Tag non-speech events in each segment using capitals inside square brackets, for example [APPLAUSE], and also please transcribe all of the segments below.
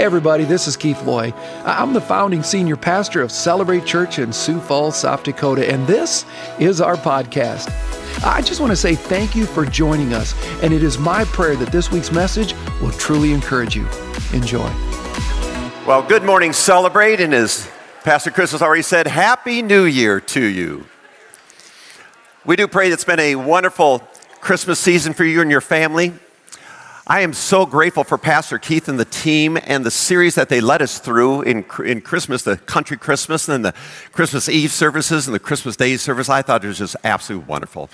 Everybody, this is Keith Loy. I'm the founding senior pastor of Celebrate Church in Sioux Falls, South Dakota, and this is our podcast. I just want to say thank you for joining us, and it is my prayer that this week's message will truly encourage you. Enjoy. Well, good morning, Celebrate, and as Pastor Chris has already said, Happy New Year to you. We do pray that it's been a wonderful Christmas season for you and your family. I am so grateful for Pastor Keith and the team and the series that they led us through in, in Christmas, the country Christmas, and then the Christmas Eve services and the Christmas Day service. I thought it was just absolutely wonderful.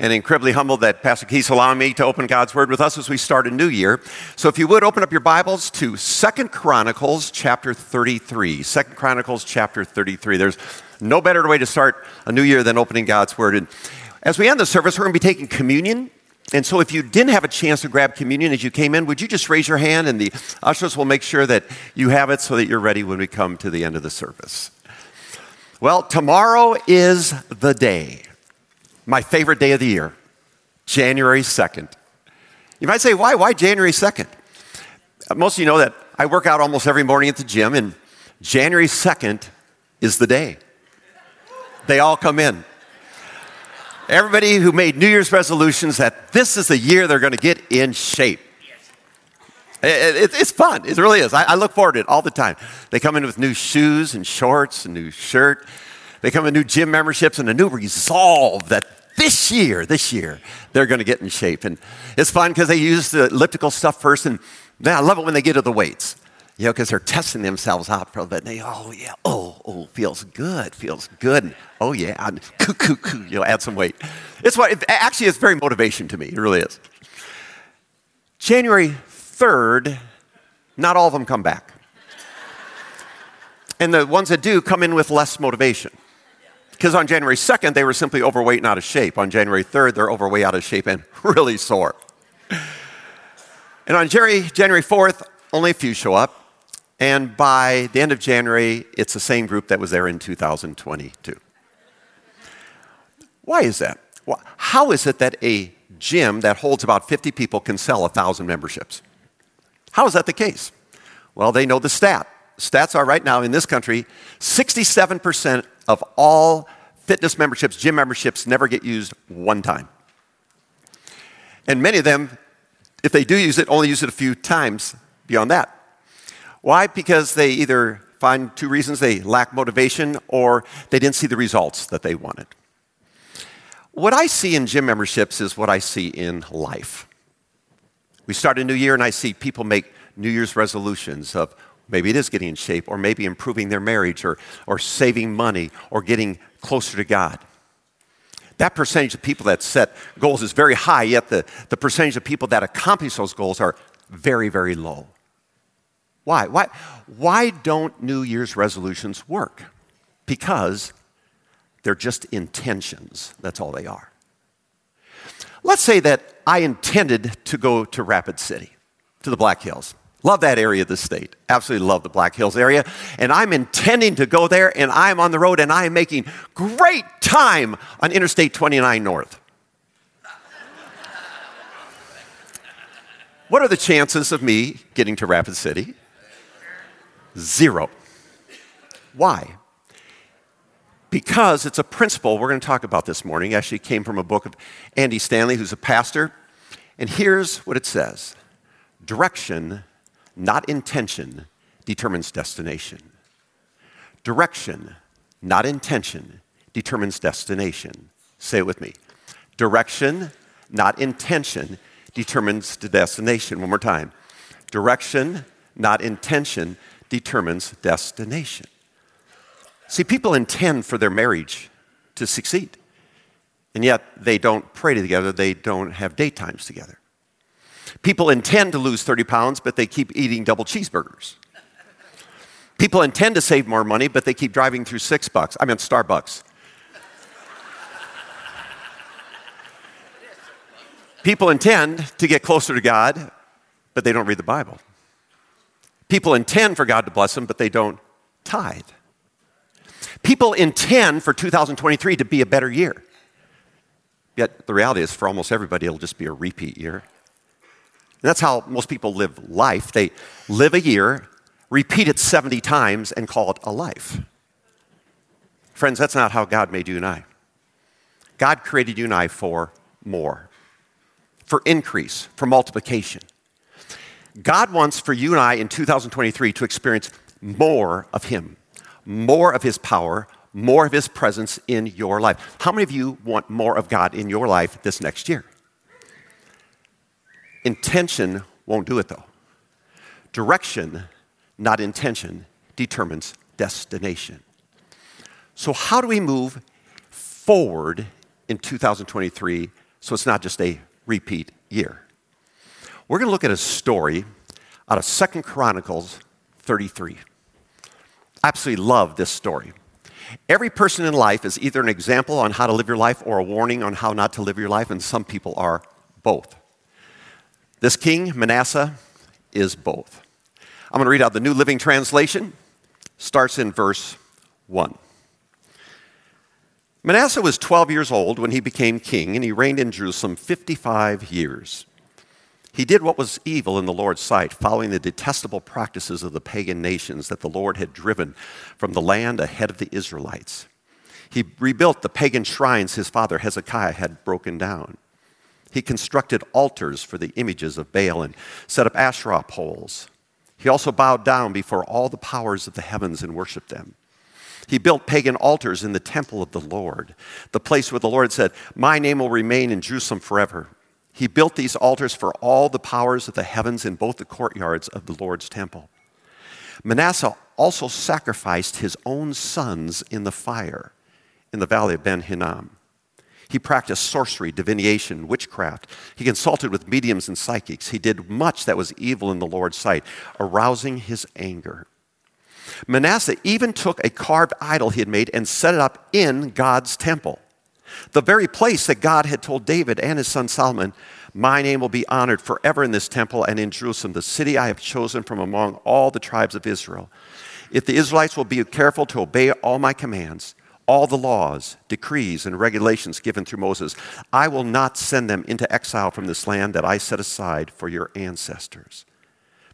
And incredibly humbled that Pastor Keith's allowing me to open God's Word with us as we start a new year. So if you would open up your Bibles to Second Chronicles chapter 33. Second Chronicles chapter 33. There's no better way to start a new year than opening God's Word. And as we end the service, we're going to be taking communion. And so, if you didn't have a chance to grab communion as you came in, would you just raise your hand and the ushers will make sure that you have it so that you're ready when we come to the end of the service? Well, tomorrow is the day, my favorite day of the year, January 2nd. You might say, why? Why January 2nd? Most of you know that I work out almost every morning at the gym, and January 2nd is the day. They all come in. Everybody who made New Year's resolutions that this is the year they're going to get in shape. It, it, it's fun. It really is. I, look forward to it all the time. They come in with new shoes and shorts and new shirt. They come with new gym memberships and a new resolve that this year, this year, they're going to get in shape. And it's fun because they use the elliptical stuff first. And I love it when they get to the weights you know, because they're testing themselves out for a bit. And they, oh, yeah, oh, oh, feels good, feels good. Oh, yeah, and coo, coo, coo, you know, add some weight. It's what, it, actually, it's very motivation to me. It really is. January 3rd, not all of them come back. and the ones that do come in with less motivation. Because on January 2nd, they were simply overweight and out of shape. On January 3rd, they're overweight, out of shape, and [LAUGHS] really sore. And on January, January 4th, only a few show up. And by the end of January, it's the same group that was there in 2022. Why is that? Well, how is it that a gym that holds about 50 people can sell 1,000 memberships? How is that the case? Well, they know the stat. Stats are right now in this country 67% of all fitness memberships, gym memberships, never get used one time. And many of them, if they do use it, only use it a few times beyond that. Why? Because they either find two reasons they lack motivation or they didn't see the results that they wanted. What I see in gym memberships is what I see in life. We start a new year and I see people make New Year's resolutions of maybe it is getting in shape or maybe improving their marriage or, or saving money or getting closer to God. That percentage of people that set goals is very high, yet the, the percentage of people that accomplish those goals are very, very low. Why? Why? Why don't New Year's resolutions work? Because they're just intentions. That's all they are. Let's say that I intended to go to Rapid City, to the Black Hills. Love that area of the state. Absolutely love the Black Hills area. And I'm intending to go there, and I'm on the road, and I'm making great time on Interstate 29 North. what are the chances of me getting to Rapid City? Zero. Why? Because it's a principle we're going to talk about this morning. It actually came from a book of Andy Stanley, who's a pastor. And here's what it says Direction, not intention, determines destination. Direction, not intention, determines destination. Say it with me. Direction, not intention, determines the destination. One more time. Direction, not intention, determines destination. See, people intend for their marriage to succeed, and yet they don't pray together, they don't have daytimes together. People intend to lose 30 pounds, but they keep eating double cheeseburgers. People intend to save more money, but they keep driving through six bucks. I mean, Starbucks. People intend to get closer to God, but they don't read the Bible. People intend for God to bless them, but they don't tithe. People intend for 2023 to be a better year. Yet the reality is, for almost everybody, it'll just be a repeat year. And that's how most people live life. They live a year, repeat it 70 times, and call it a life. Friends, that's not how God made you and I. God created you and I for more, for increase, for multiplication. God wants for you and I in 2023 to experience more of Him, more of His power, more of His presence in your life. How many of you want more of God in your life this next year? Intention won't do it though. Direction, not intention, determines destination. So, how do we move forward in 2023 so it's not just a repeat year? We're going to look at a story out of Second Chronicles 33. Absolutely love this story. Every person in life is either an example on how to live your life or a warning on how not to live your life, and some people are both. This king, Manasseh, is both. I'm going to read out the New Living Translation. Starts in verse 1. Manasseh was 12 years old when he became king, and he reigned in Jerusalem 55 years. He did what was evil in the Lord's sight, following the detestable practices of the pagan nations that the Lord had driven from the land ahead of the Israelites. He rebuilt the pagan shrines his father Hezekiah had broken down. He constructed altars for the images of Baal and set up Asherah poles. He also bowed down before all the powers of the heavens and worshiped them. He built pagan altars in the temple of the Lord, the place where the Lord said, My name will remain in Jerusalem forever. He built these altars for all the powers of the heavens in both the courtyards of the Lord's temple. Manasseh also sacrificed his own sons in the fire in the valley of Ben Hinnom. He practiced sorcery, divination, witchcraft. He consulted with mediums and psychics. He did much that was evil in the Lord's sight, arousing his anger. Manasseh even took a carved idol he had made and set it up in God's temple. The very place that God had told David and his son Solomon, My name will be honored forever in this temple and in Jerusalem, the city I have chosen from among all the tribes of Israel. If the Israelites will be careful to obey all my commands, all the laws, decrees, and regulations given through Moses, I will not send them into exile from this land that I set aside for your ancestors.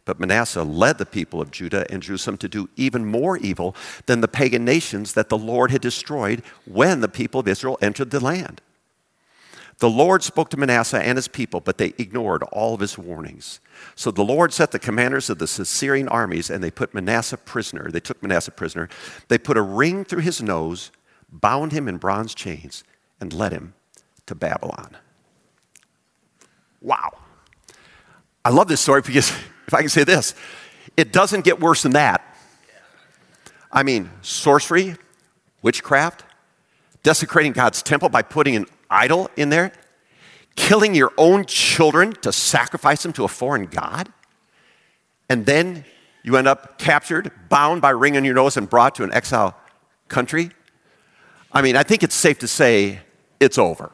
But Manasseh led the people of Judah and Jerusalem to do even more evil than the pagan nations that the Lord had destroyed when the people of Israel entered the land. The Lord spoke to Manasseh and his people, but they ignored all of his warnings. So the Lord set the commanders of the Assyrian armies, and they put Manasseh prisoner. They took Manasseh prisoner. They put a ring through his nose, bound him in bronze chains, and led him to Babylon. Wow. I love this story because if I can say this, it doesn't get worse than that. I mean, sorcery, witchcraft, desecrating God's temple by putting an idol in there, killing your own children to sacrifice them to a foreign God, and then you end up captured, bound by ring on your nose, and brought to an exile country. I mean, I think it's safe to say it's over.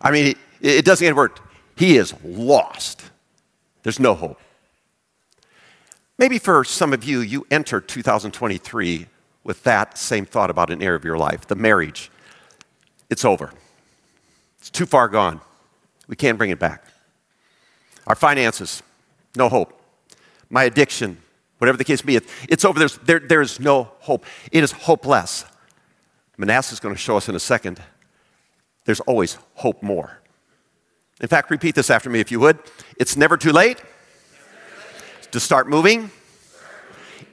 I mean, it, it doesn't get worse. He is lost. There's no hope. Maybe for some of you, you enter 2023 with that same thought about an area of your life the marriage. It's over, it's too far gone. We can't bring it back. Our finances, no hope. My addiction, whatever the case may be, it's over. There's, there, there's no hope. It is hopeless. Manasseh is going to show us in a second. There's always hope more. In fact, repeat this after me if you would. It's never too late to start moving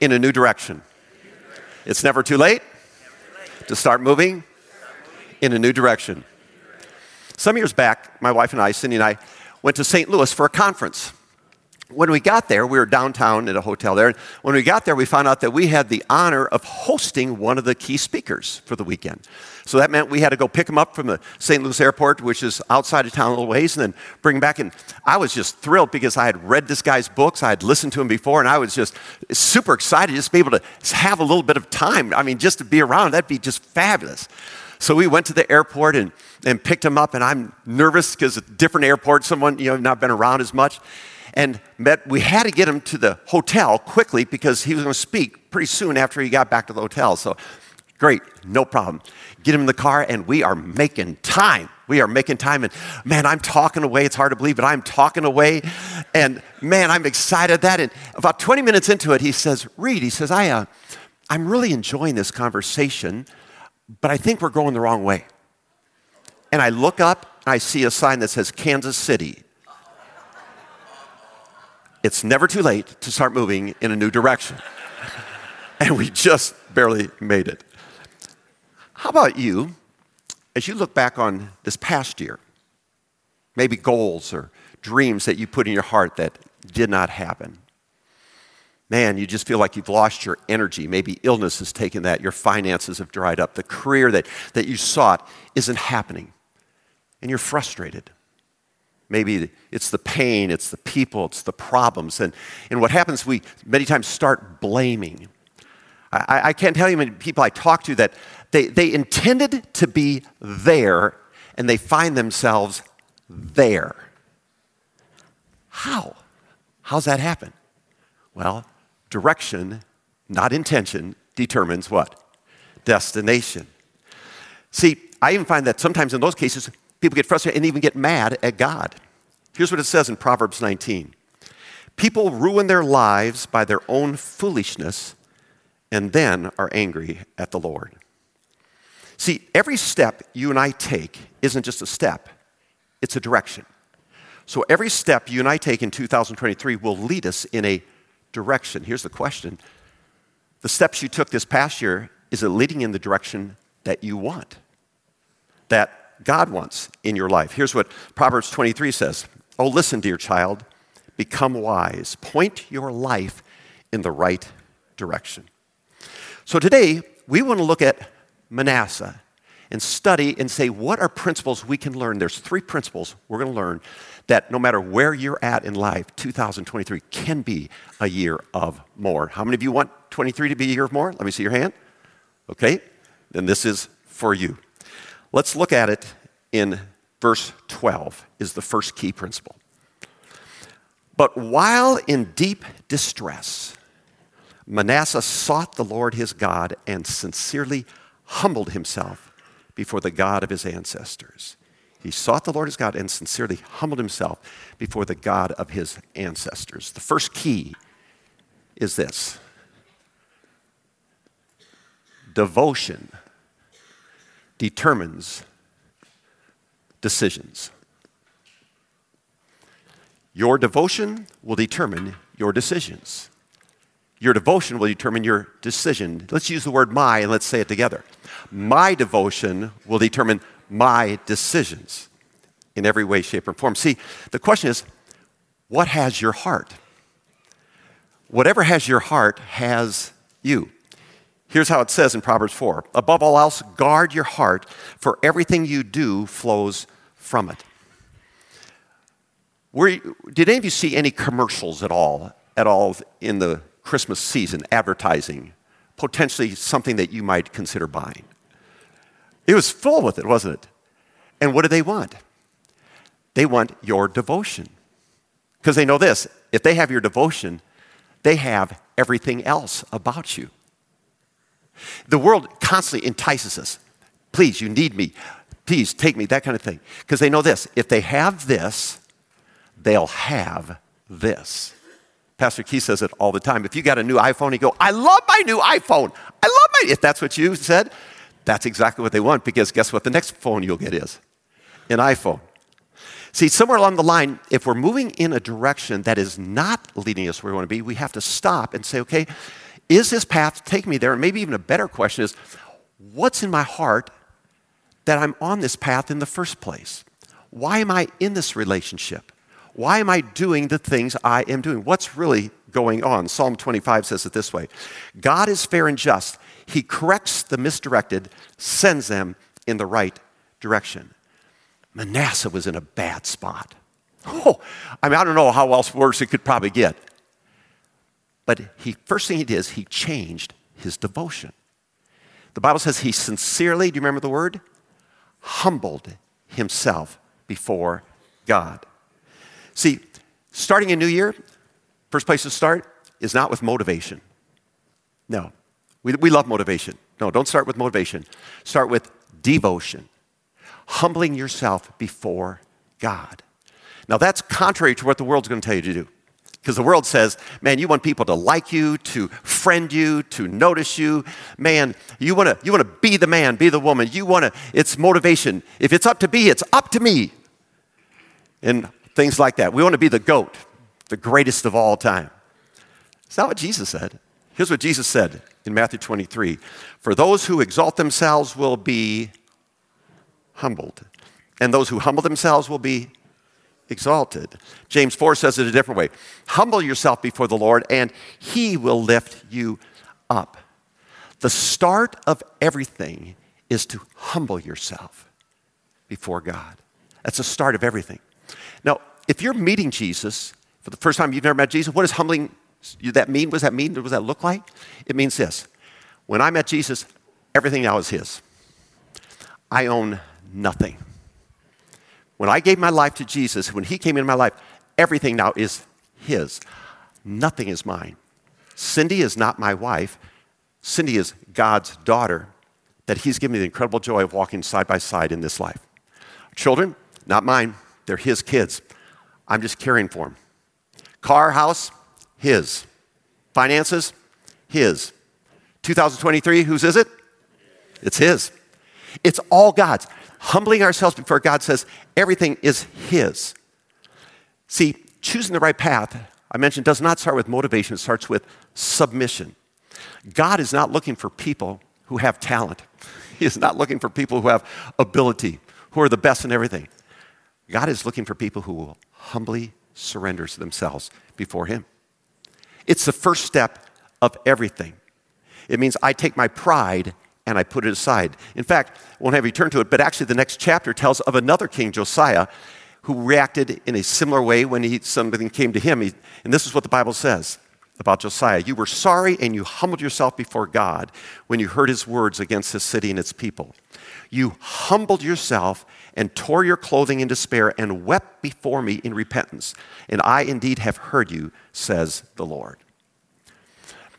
in a new direction. It's never too late to start moving in a new direction. Some years back, my wife and I, Cindy and I, went to St. Louis for a conference. When we got there, we were downtown at a hotel there. When we got there, we found out that we had the honor of hosting one of the key speakers for the weekend. So that meant we had to go pick him up from the St. Louis airport, which is outside of town a little ways, and then bring him back. And I was just thrilled because I had read this guy's books, I had listened to him before, and I was just super excited just to be able to have a little bit of time. I mean, just to be around, that'd be just fabulous. So we went to the airport and, and picked him up, and I'm nervous because a different airport, someone, you know, not been around as much. And met, we had to get him to the hotel quickly because he was going to speak pretty soon after he got back to the hotel. So Great, no problem. Get him in the car, and we are making time. We are making time. And man, I'm talking away. It's hard to believe, but I'm talking away. And man, I'm excited that. And about 20 minutes into it, he says, Reed, he says, I, uh, I'm really enjoying this conversation, but I think we're going the wrong way. And I look up, and I see a sign that says Kansas City. It's never too late to start moving in a new direction. [LAUGHS] and we just barely made it. How about you, as you look back on this past year? Maybe goals or dreams that you put in your heart that did not happen. Man, you just feel like you've lost your energy. Maybe illness has taken that. Your finances have dried up. The career that, that you sought isn't happening. And you're frustrated. Maybe it's the pain, it's the people, it's the problems. And, and what happens, we many times start blaming. I, I can't tell you many people I talk to that they, they intended to be there and they find themselves there. How? How's that happen? Well, direction, not intention, determines what? Destination. See, I even find that sometimes in those cases, people get frustrated and even get mad at God. Here's what it says in Proverbs 19 People ruin their lives by their own foolishness and then are angry at the Lord. See, every step you and I take isn't just a step, it's a direction. So every step you and I take in 2023 will lead us in a direction. Here's the question The steps you took this past year, is it leading in the direction that you want? That God wants in your life? Here's what Proverbs 23 says Oh, listen, dear child, become wise, point your life in the right direction. So today, we want to look at Manasseh and study and say, what are principles we can learn? There's three principles we're going to learn that no matter where you're at in life, 2023 can be a year of more. How many of you want 23 to be a year of more? Let me see your hand. Okay, then this is for you. Let's look at it in verse 12, is the first key principle. But while in deep distress, Manasseh sought the Lord his God and sincerely humbled himself before the God of his ancestors. He sought the Lord his God and sincerely humbled himself before the God of his ancestors. The first key is this devotion determines decisions. Your devotion will determine your decisions. Your devotion will determine your decision. Let's use the word my and let's say it together. My devotion will determine my decisions in every way, shape, or form. See, the question is what has your heart? Whatever has your heart has you. Here's how it says in Proverbs 4 Above all else, guard your heart, for everything you do flows from it. Were, did any of you see any commercials at all, at all in the Christmas season, advertising, potentially something that you might consider buying. It was full with it, wasn't it? And what do they want? They want your devotion. Because they know this if they have your devotion, they have everything else about you. The world constantly entices us. Please, you need me. Please take me, that kind of thing. Because they know this if they have this, they'll have this. Pastor Keith says it all the time. If you got a new iPhone, you go, I love my new iPhone. I love my, if that's what you said, that's exactly what they want because guess what the next phone you'll get is? An iPhone. See, somewhere along the line, if we're moving in a direction that is not leading us where we want to be, we have to stop and say, okay, is this path taking me there? And maybe even a better question is, what's in my heart that I'm on this path in the first place? Why am I in this relationship? Why am I doing the things I am doing? What's really going on? Psalm 25 says it this way God is fair and just. He corrects the misdirected, sends them in the right direction. Manasseh was in a bad spot. Oh, I mean, I don't know how else worse it could probably get. But he, first thing he did is he changed his devotion. The Bible says he sincerely, do you remember the word? Humbled himself before God. See, starting a new year, first place to start is not with motivation. No, we, we love motivation. No, don't start with motivation. Start with devotion, humbling yourself before God. Now, that's contrary to what the world's going to tell you to do. Because the world says, man, you want people to like you, to friend you, to notice you. Man, you want to you want to be the man, be the woman. You want to it's motivation. If it's up to be, it's up to me. And things like that. We want to be the goat, the greatest of all time. It's not what Jesus said. Here's what Jesus said in Matthew 23 For those who exalt themselves will be humbled, and those who humble themselves will be exalted. James 4 says it a different way Humble yourself before the Lord, and he will lift you up. The start of everything is to humble yourself before God. That's the start of everything. Now, if you're meeting Jesus for the first time, you've never met Jesus, what does humbling that mean? What does that mean? What does that look like? It means this. When I met Jesus, everything now is His. I own nothing. When I gave my life to Jesus, when He came into my life, everything now is His. Nothing is mine. Cindy is not my wife. Cindy is God's daughter that He's given me the incredible joy of walking side by side in this life. Children, not mine. They're His kids. I'm just caring for them. Car, house, His. Finances, His. 2023, whose is it? It's His. It's all God's humbling ourselves before God says everything is His. See, choosing the right path, I mentioned, does not start with motivation, it starts with submission. God is not looking for people who have talent, [LAUGHS] He is not looking for people who have ability, who are the best in everything. God is looking for people who will humbly surrender themselves before Him. It's the first step of everything. It means I take my pride and I put it aside. In fact, I won't have you turn to it, but actually the next chapter tells of another king, Josiah, who reacted in a similar way when he, something came to him. He, and this is what the Bible says about Josiah. You were sorry and you humbled yourself before God when you heard his words against this city and its people. You humbled yourself and tore your clothing in despair and wept before me in repentance. And I indeed have heard you, says the Lord.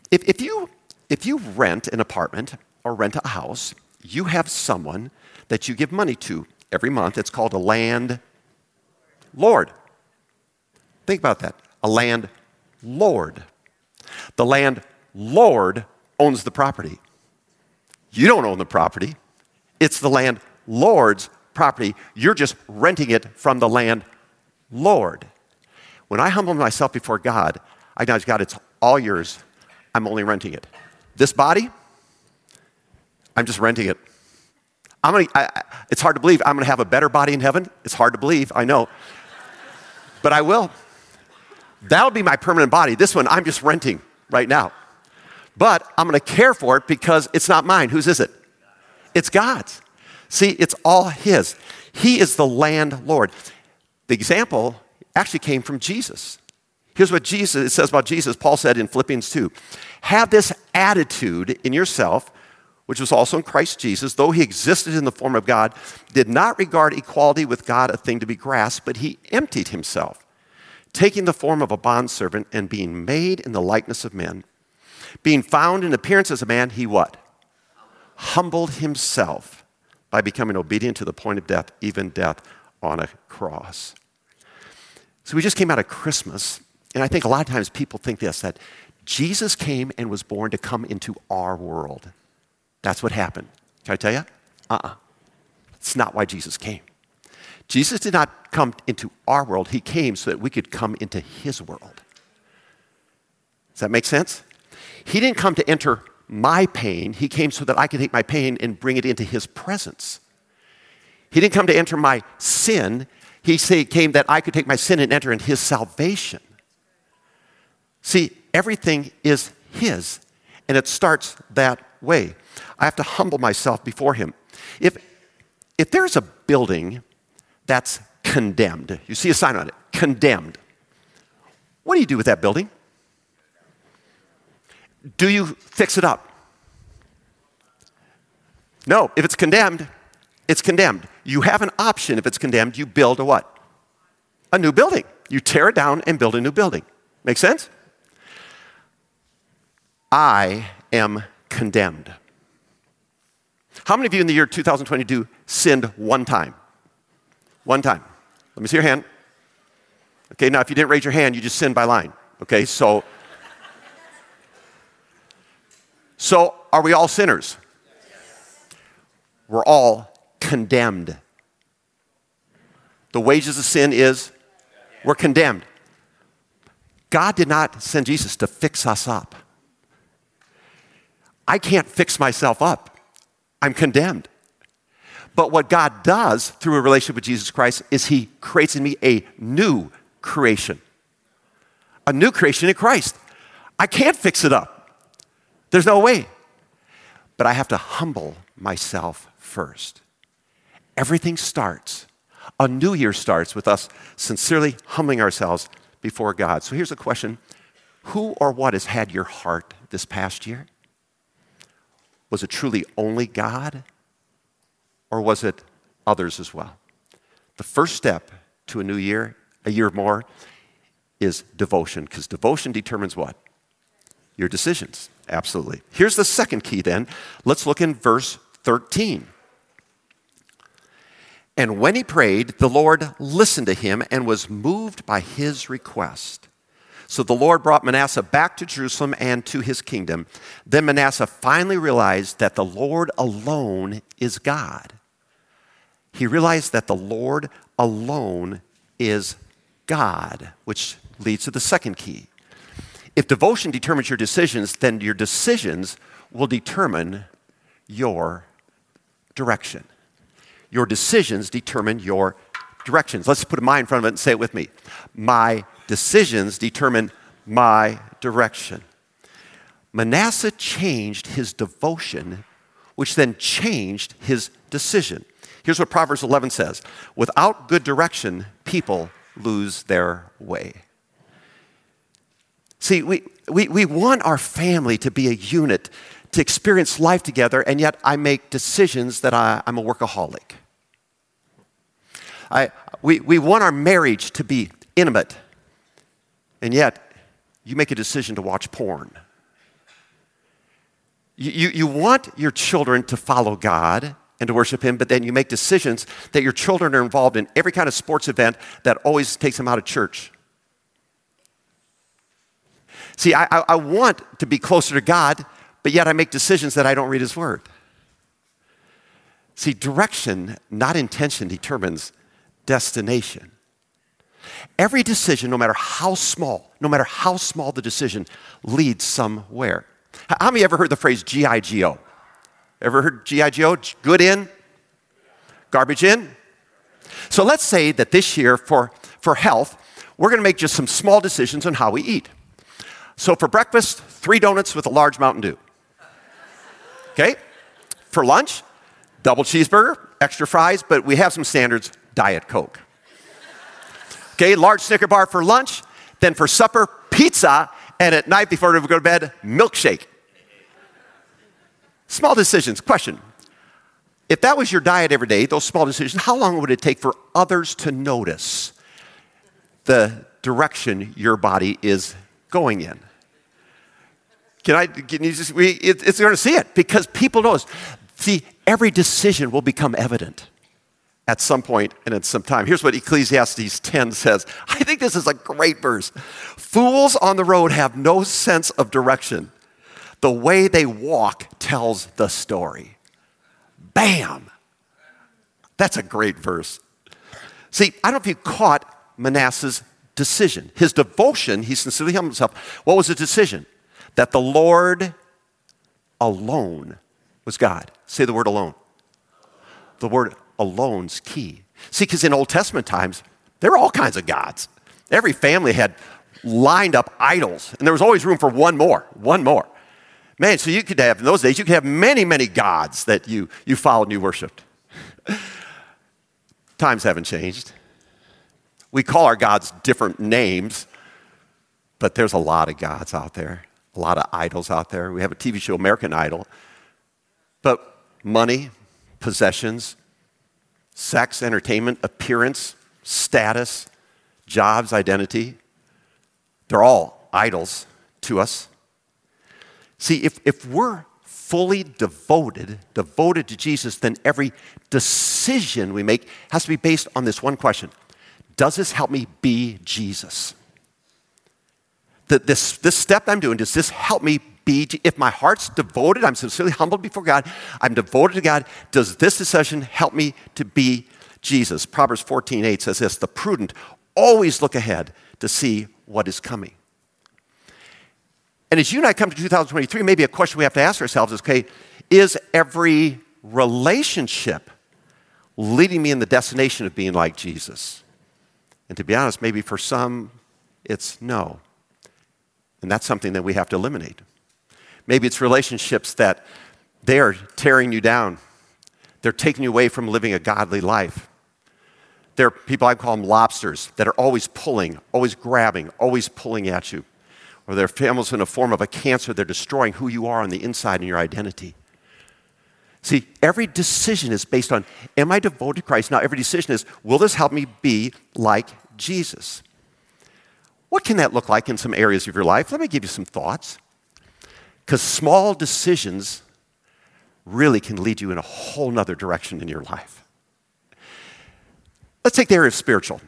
If, if, you, if you rent an apartment, or rent a house, you have someone that you give money to every month. It's called a land lord. Think about that. A land lord. The land lord owns the property. You don't own the property, it's the land lord's property. You're just renting it from the land lord. When I humble myself before God, I acknowledge, God, it's all yours. I'm only renting it. This body, I'm just renting it. I'm gonna, I, it's hard to believe I'm going to have a better body in heaven. It's hard to believe, I know. But I will. That'll be my permanent body. This one I'm just renting right now. But I'm going to care for it because it's not mine. Whose is it? It's God's. See, it's all His. He is the landlord. The example actually came from Jesus. Here's what Jesus, it says about Jesus. Paul said in Philippians 2 Have this attitude in yourself which was also in Christ Jesus, though he existed in the form of God, did not regard equality with God a thing to be grasped, but he emptied himself, taking the form of a bondservant and being made in the likeness of men. Being found in appearance as a man, he what? Humbled himself by becoming obedient to the point of death, even death on a cross. So we just came out of Christmas, and I think a lot of times people think this that Jesus came and was born to come into our world. That's what happened. Can I tell you? Uh uh-uh. uh It's not why Jesus came. Jesus did not come into our world, He came so that we could come into His world. Does that make sense? He didn't come to enter my pain, He came so that I could take my pain and bring it into His presence. He didn't come to enter my sin, He came that I could take my sin and enter in His salvation. See, everything is His, and it starts that way. I have to humble myself before Him. If, if there's a building that's condemned, you see a sign on it, condemned, what do you do with that building? Do you fix it up? No, if it's condemned, it's condemned. You have an option if it's condemned, you build a what? A new building. You tear it down and build a new building. Make sense? I am condemned. How many of you in the year 2022 sinned one time? One time. Let me see your hand. Okay, now if you didn't raise your hand, you just sinned by line. Okay, so. So are we all sinners? We're all condemned. The wages of sin is we're condemned. God did not send Jesus to fix us up. I can't fix myself up. I'm condemned. But what God does through a relationship with Jesus Christ is He creates in me a new creation. A new creation in Christ. I can't fix it up. There's no way. But I have to humble myself first. Everything starts, a new year starts with us sincerely humbling ourselves before God. So here's a question Who or what has had your heart this past year? Was it truly only God? Or was it others as well? The first step to a new year, a year more, is devotion, because devotion determines what? Your decisions. Absolutely. Here's the second key then. Let's look in verse 13. And when he prayed, the Lord listened to him and was moved by his request. So the Lord brought Manasseh back to Jerusalem and to his kingdom. Then Manasseh finally realized that the Lord alone is God. He realized that the Lord alone is God, which leads to the second key. If devotion determines your decisions, then your decisions will determine your direction. Your decisions determine your directions. Let's put a my in front of it and say it with me. My decisions determine my direction. Manasseh changed his devotion, which then changed his decision. Here's what Proverbs 11 says Without good direction, people lose their way. See, we, we, we want our family to be a unit, to experience life together, and yet I make decisions that I, I'm a workaholic. I, we, we want our marriage to be intimate, and yet you make a decision to watch porn. You, you, you want your children to follow God and to worship Him, but then you make decisions that your children are involved in every kind of sports event that always takes them out of church. See, I, I, I want to be closer to God, but yet I make decisions that I don't read His Word. See, direction, not intention, determines destination. Every decision, no matter how small, no matter how small the decision, leads somewhere. How many ever heard the phrase G-I-G-O? Ever heard G-I-G-O? Good in, garbage in? So let's say that this year for, for health, we're going to make just some small decisions on how we eat. So for breakfast, three donuts with a large Mountain Dew. Okay? For lunch, double cheeseburger, extra fries, but we have some standards Diet Coke. Okay, large Snicker bar for lunch, then for supper, pizza, and at night before we go to bed, milkshake. Small decisions. Question If that was your diet every day, those small decisions, how long would it take for others to notice the direction your body is going in? Can I, can you just, we, it, it's going to see it because people notice. See, every decision will become evident at some point and at some time. Here's what Ecclesiastes 10 says. [LAUGHS] I think this is a great verse. Fools on the road have no sense of direction. The way they walk tells the story. Bam! That's a great verse. See, I don't know if you caught Manasseh's decision. His devotion, he sincerely humbled himself. What was the decision? That the Lord alone was God. Say the word alone. The word alone's key. See, because in Old Testament times, there were all kinds of gods. Every family had lined up idols, and there was always room for one more, one more. Man, so you could have, in those days, you could have many, many gods that you, you followed and you worshiped. [LAUGHS] Times haven't changed. We call our gods different names, but there's a lot of gods out there, a lot of idols out there. We have a TV show, American Idol. But money, possessions, sex, entertainment, appearance, status, jobs, identity. They're all idols to us. See, if, if we're fully devoted, devoted to Jesus, then every decision we make has to be based on this one question Does this help me be Jesus? That this, this step I'm doing, does this help me be, if my heart's devoted, I'm sincerely humbled before God, I'm devoted to God, does this decision help me to be Jesus? Proverbs 14 8 says this The prudent always look ahead to see what is coming. And as you and I come to 2023, maybe a question we have to ask ourselves is okay, is every relationship leading me in the destination of being like Jesus? And to be honest, maybe for some, it's no. And that's something that we have to eliminate. Maybe it's relationships that they are tearing you down, they're taking you away from living a godly life. There are people I call them lobsters that are always pulling, always grabbing, always pulling at you. Or they're almost in a form of a cancer, they're destroying who you are on the inside and your identity. See, every decision is based on am I devoted to Christ? Now, every decision is will this help me be like Jesus? What can that look like in some areas of your life? Let me give you some thoughts. Because small decisions really can lead you in a whole nother direction in your life. Let's take the area of spiritual.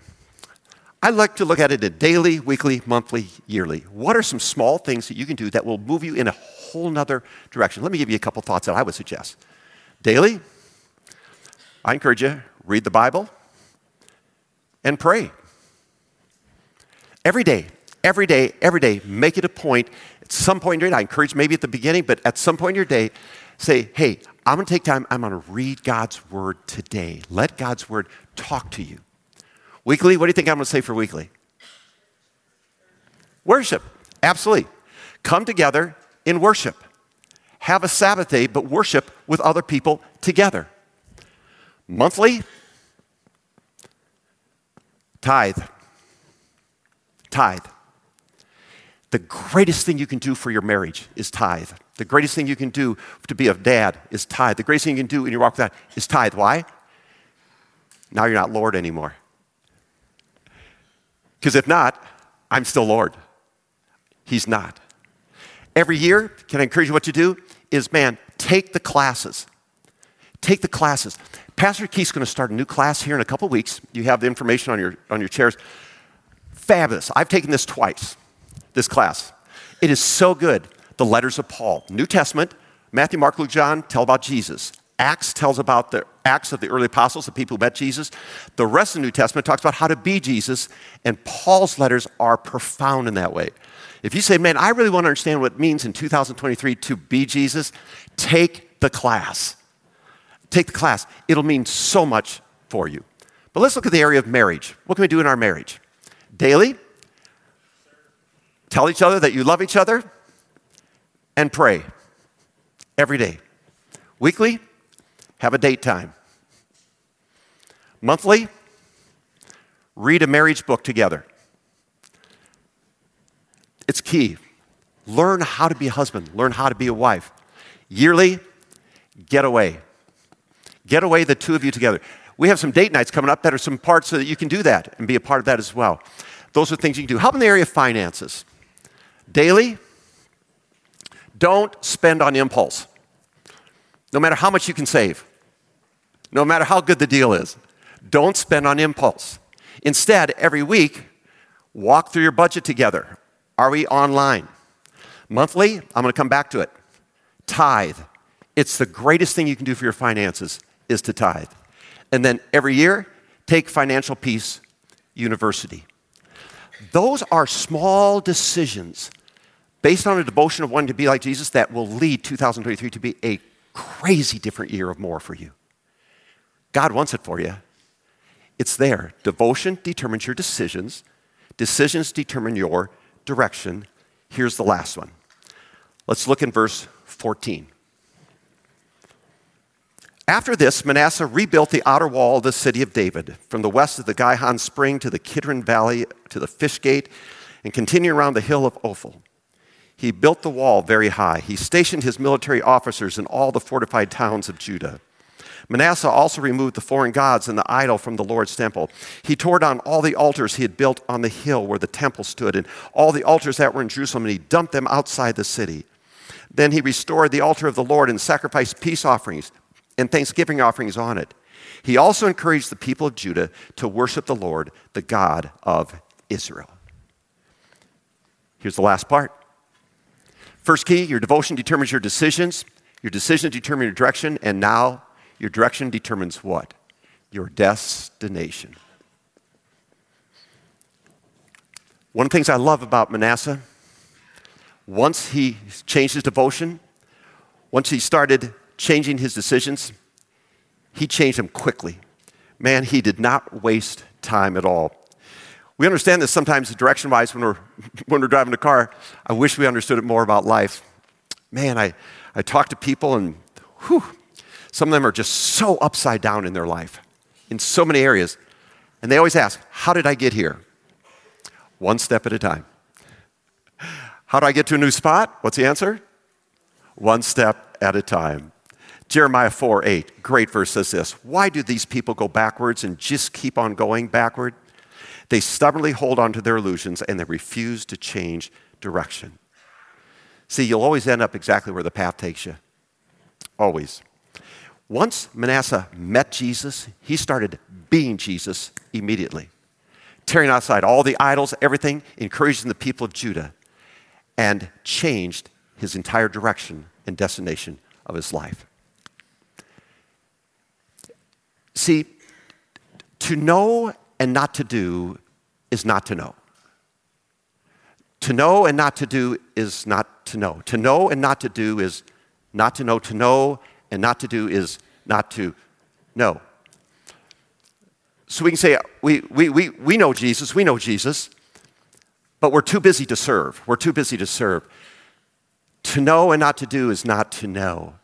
I like to look at it a daily, weekly, monthly, yearly. What are some small things that you can do that will move you in a whole nother direction? Let me give you a couple thoughts that I would suggest. Daily, I encourage you, read the Bible and pray. Every day, every day, every day, make it a point. Some point in your day, I encourage maybe at the beginning, but at some point in your day, say, hey, I'm going to take time, I'm going to read God's word today. Let God's word talk to you. Weekly, what do you think I'm going to say for weekly? Worship. Absolutely. Come together in worship. Have a Sabbath day, but worship with other people together. Monthly, tithe. Tithe. The greatest thing you can do for your marriage is tithe. The greatest thing you can do to be a dad is tithe. The greatest thing you can do in your walk with God is tithe. Why? Now you're not Lord anymore. Because if not, I'm still Lord. He's not. Every year, can I encourage you what to do? Is man, take the classes. Take the classes. Pastor Keith's going to start a new class here in a couple weeks. You have the information on your, on your chairs. Fabulous. I've taken this twice, this class. It is so good. The letters of Paul, New Testament, Matthew, Mark, Luke, John tell about Jesus. Acts tells about the acts of the early apostles, the people who met Jesus. The rest of the New Testament talks about how to be Jesus, and Paul's letters are profound in that way. If you say, man, I really want to understand what it means in 2023 to be Jesus, take the class. Take the class. It'll mean so much for you. But let's look at the area of marriage. What can we do in our marriage? Daily, tell each other that you love each other, and pray every day. Weekly, have a date time. Monthly, read a marriage book together. It's key. Learn how to be a husband, learn how to be a wife. Yearly, get away. Get away, the two of you together. We have some date nights coming up that are some parts so that you can do that and be a part of that as well. Those are things you can do. Help in the area of finances. Daily, don't spend on impulse, no matter how much you can save no matter how good the deal is. Don't spend on impulse. Instead, every week, walk through your budget together. Are we online? Monthly, I'm going to come back to it. Tithe. It's the greatest thing you can do for your finances is to tithe. And then every year, take Financial Peace University. Those are small decisions based on a devotion of wanting to be like Jesus that will lead 2023 to be a crazy different year of more for you. God wants it for you. It's there. Devotion determines your decisions, decisions determine your direction. Here's the last one. Let's look in verse 14. After this, Manasseh rebuilt the outer wall of the city of David, from the west of the Gihon Spring to the Kidron Valley to the Fish Gate, and continuing around the hill of Ophel. He built the wall very high. He stationed his military officers in all the fortified towns of Judah. Manasseh also removed the foreign gods and the idol from the Lord's temple. He tore down all the altars he had built on the hill where the temple stood, and all the altars that were in Jerusalem, and he dumped them outside the city. Then he restored the altar of the Lord and sacrificed peace offerings and thanksgiving offerings on it. He also encouraged the people of Judah to worship the Lord, the God of Israel. Here's the last part. First key your devotion determines your decisions, your decisions determine your direction, and now your direction determines what? Your destination. One of the things I love about Manasseh, once he changed his devotion, once he started changing his decisions, he changed them quickly. Man, he did not waste time at all. We understand this sometimes direction wise when we're, [LAUGHS] when we're driving a car. I wish we understood it more about life. Man, I, I talk to people and whew, some of them are just so upside down in their life in so many areas. And they always ask, How did I get here? One step at a time. [LAUGHS] How do I get to a new spot? What's the answer? One step at a time. Jeremiah 4 8, great verse says this Why do these people go backwards and just keep on going backward? They stubbornly hold on to their illusions and they refuse to change direction. See, you'll always end up exactly where the path takes you. Always. Once Manasseh met Jesus, he started being Jesus immediately, tearing outside all the idols, everything, encouraging the people of Judah, and changed his entire direction and destination of his life. See, to know and not to do is not to know. To know and not to do is not to know. To know and not to do is not to know. To know and not to do is not to know. So we can say, we, we, we, we know Jesus, we know Jesus, but we're too busy to serve. We're too busy to serve. To know and not to do is not to know.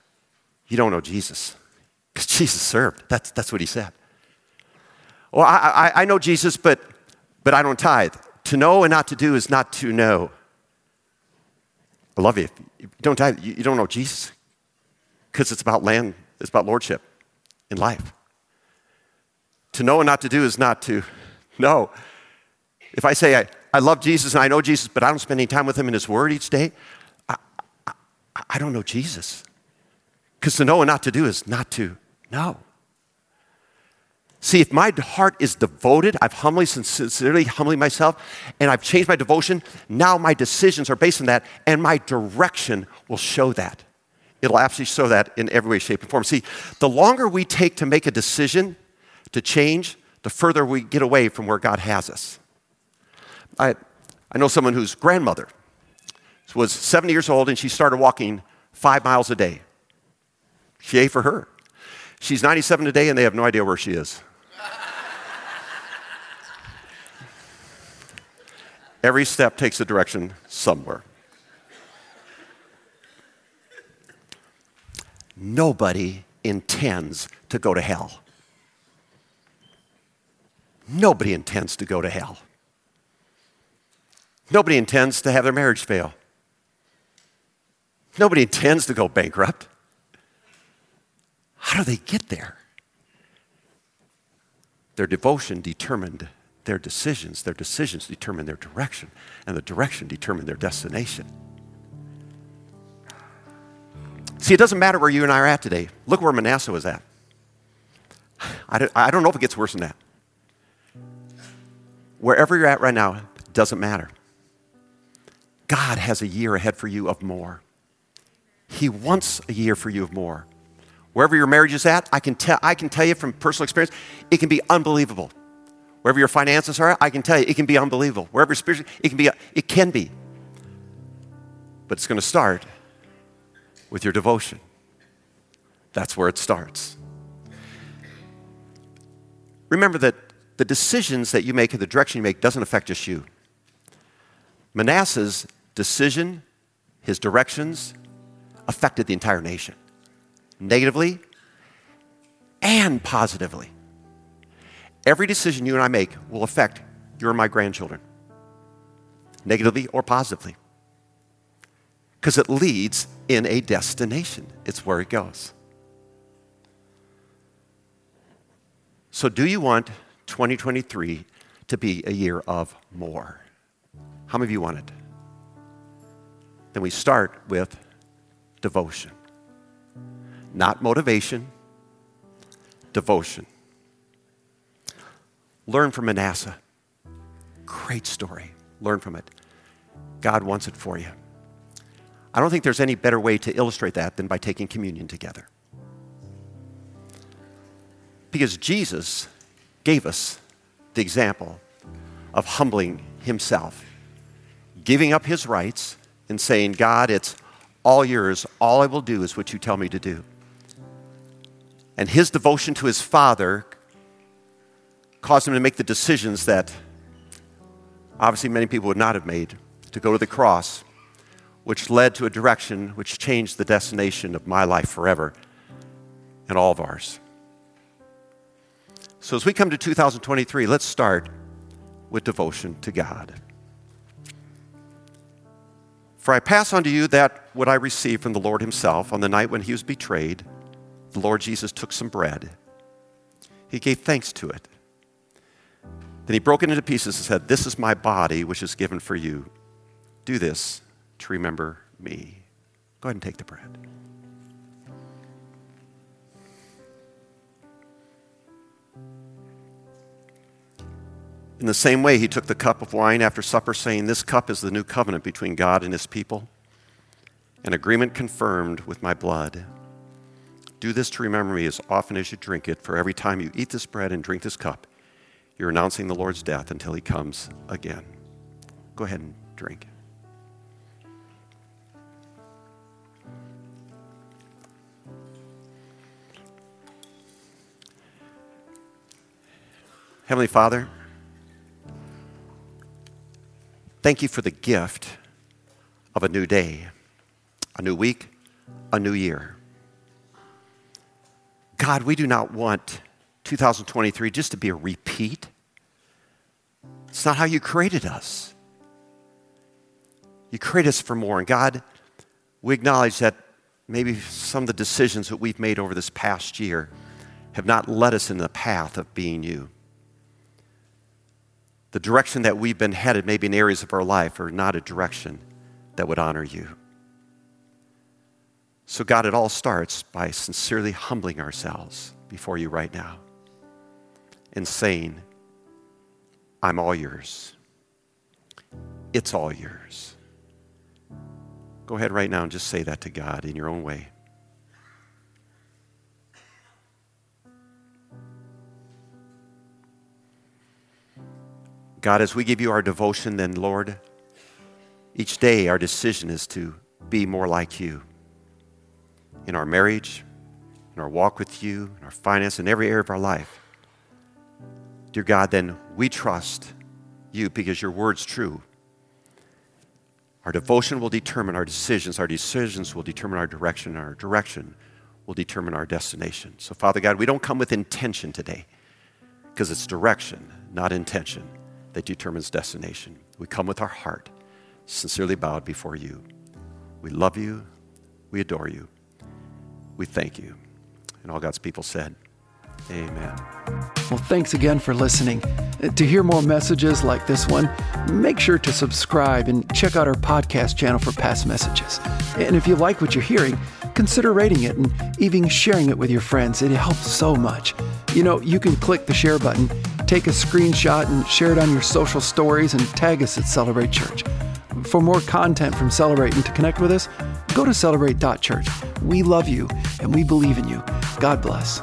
You don't know Jesus because Jesus served. That's, that's what he said. Well, I, I, I know Jesus, but, but I don't tithe. To know and not to do is not to know. I love you. You don't tithe, you, you don't know Jesus because it's about land, it's about lordship in life. To know and not to do is not to know. If I say I, I love Jesus and I know Jesus, but I don't spend any time with him in his word each day, I, I, I don't know Jesus. Because to know and not to do is not to know. See, if my heart is devoted, I've humbly, sincerely, humbly myself, and I've changed my devotion, now my decisions are based on that, and my direction will show that. It'll absolutely show that in every way, shape, and form. See, the longer we take to make a decision to change, the further we get away from where God has us. I, I know someone whose grandmother was 70 years old and she started walking five miles a day. She ate for her. She's 97 today and they have no idea where she is. Every step takes a direction somewhere. Nobody intends to go to hell. Nobody intends to go to hell. Nobody intends to have their marriage fail. Nobody intends to go bankrupt. How do they get there? Their devotion determined their decisions. Their decisions determined their direction, and the direction determined their destination. See, it doesn't matter where you and I are at today. Look where Manasseh was at. [SIGHS] I don't, I don't know if it gets worse than that. Wherever you're at right now, doesn't matter. God has a year ahead for you of more. He wants a year for you of more. Wherever your marriage is at, I can, tell, I can tell you from personal experience, it can be unbelievable. Wherever your finances are, I can tell you, it can be unbelievable. Wherever spiritual, it can be, it can be. But it's going to start with your devotion. That's where it starts. Remember that the decisions that you make and the direction you make doesn't affect just you. Manasseh's decision, his directions, affected the entire nation, negatively and positively. Every decision you and I make will affect your and my grandchildren, negatively or positively, because it leads in a destination. It's where it goes. So, do you want 2023 to be a year of more? How many of you want it? Then we start with devotion. Not motivation, devotion. Learn from Manasseh. Great story. Learn from it. God wants it for you. I don't think there's any better way to illustrate that than by taking communion together. Because Jesus gave us the example of humbling himself, giving up his rights, and saying, God, it's all yours. All I will do is what you tell me to do. And his devotion to his Father caused him to make the decisions that obviously many people would not have made to go to the cross, which led to a direction which changed the destination of my life forever and all of ours. So, as we come to 2023, let's start with devotion to God. For I pass on to you that what I received from the Lord Himself on the night when He was betrayed. The Lord Jesus took some bread. He gave thanks to it. Then He broke it into pieces and said, This is my body, which is given for you. Do this to remember me. Go ahead and take the bread. In the same way, he took the cup of wine after supper, saying, This cup is the new covenant between God and his people, an agreement confirmed with my blood. Do this to remember me as often as you drink it, for every time you eat this bread and drink this cup, you're announcing the Lord's death until he comes again. Go ahead and drink. Heavenly Father, Thank you for the gift of a new day, a new week, a new year. God, we do not want 2023 just to be a repeat. It's not how you created us. You created us for more. And God, we acknowledge that maybe some of the decisions that we've made over this past year have not led us in the path of being you the direction that we've been headed, maybe in areas of our life, are not a direction that would honor you. So, God, it all starts by sincerely humbling ourselves before you right now and saying, I'm all yours. It's all yours. Go ahead right now and just say that to God in your own way. God, as we give you our devotion, then, Lord, each day our decision is to be more like you in our marriage, in our walk with you, in our finance, in every area of our life. Dear God, then we trust you because your word's true. Our devotion will determine our decisions. Our decisions will determine our direction. And our direction will determine our destination. So, Father God, we don't come with intention today because it's direction, not intention that determines destination. We come with our heart, sincerely bowed before you. We love you. We adore you. We thank you. And all God's people said, Amen. Well, thanks again for listening. Uh, to hear more messages like this one, make sure to subscribe and check out our podcast channel for past messages. And if you like what you're hearing, consider rating it and even sharing it with your friends. It helps so much. You know, you can click the share button take a screenshot and share it on your social stories and tag us at Celebrate Church. For more content from Celebrate and to connect with us, go to celebrate.church. We love you and we believe in you. God bless.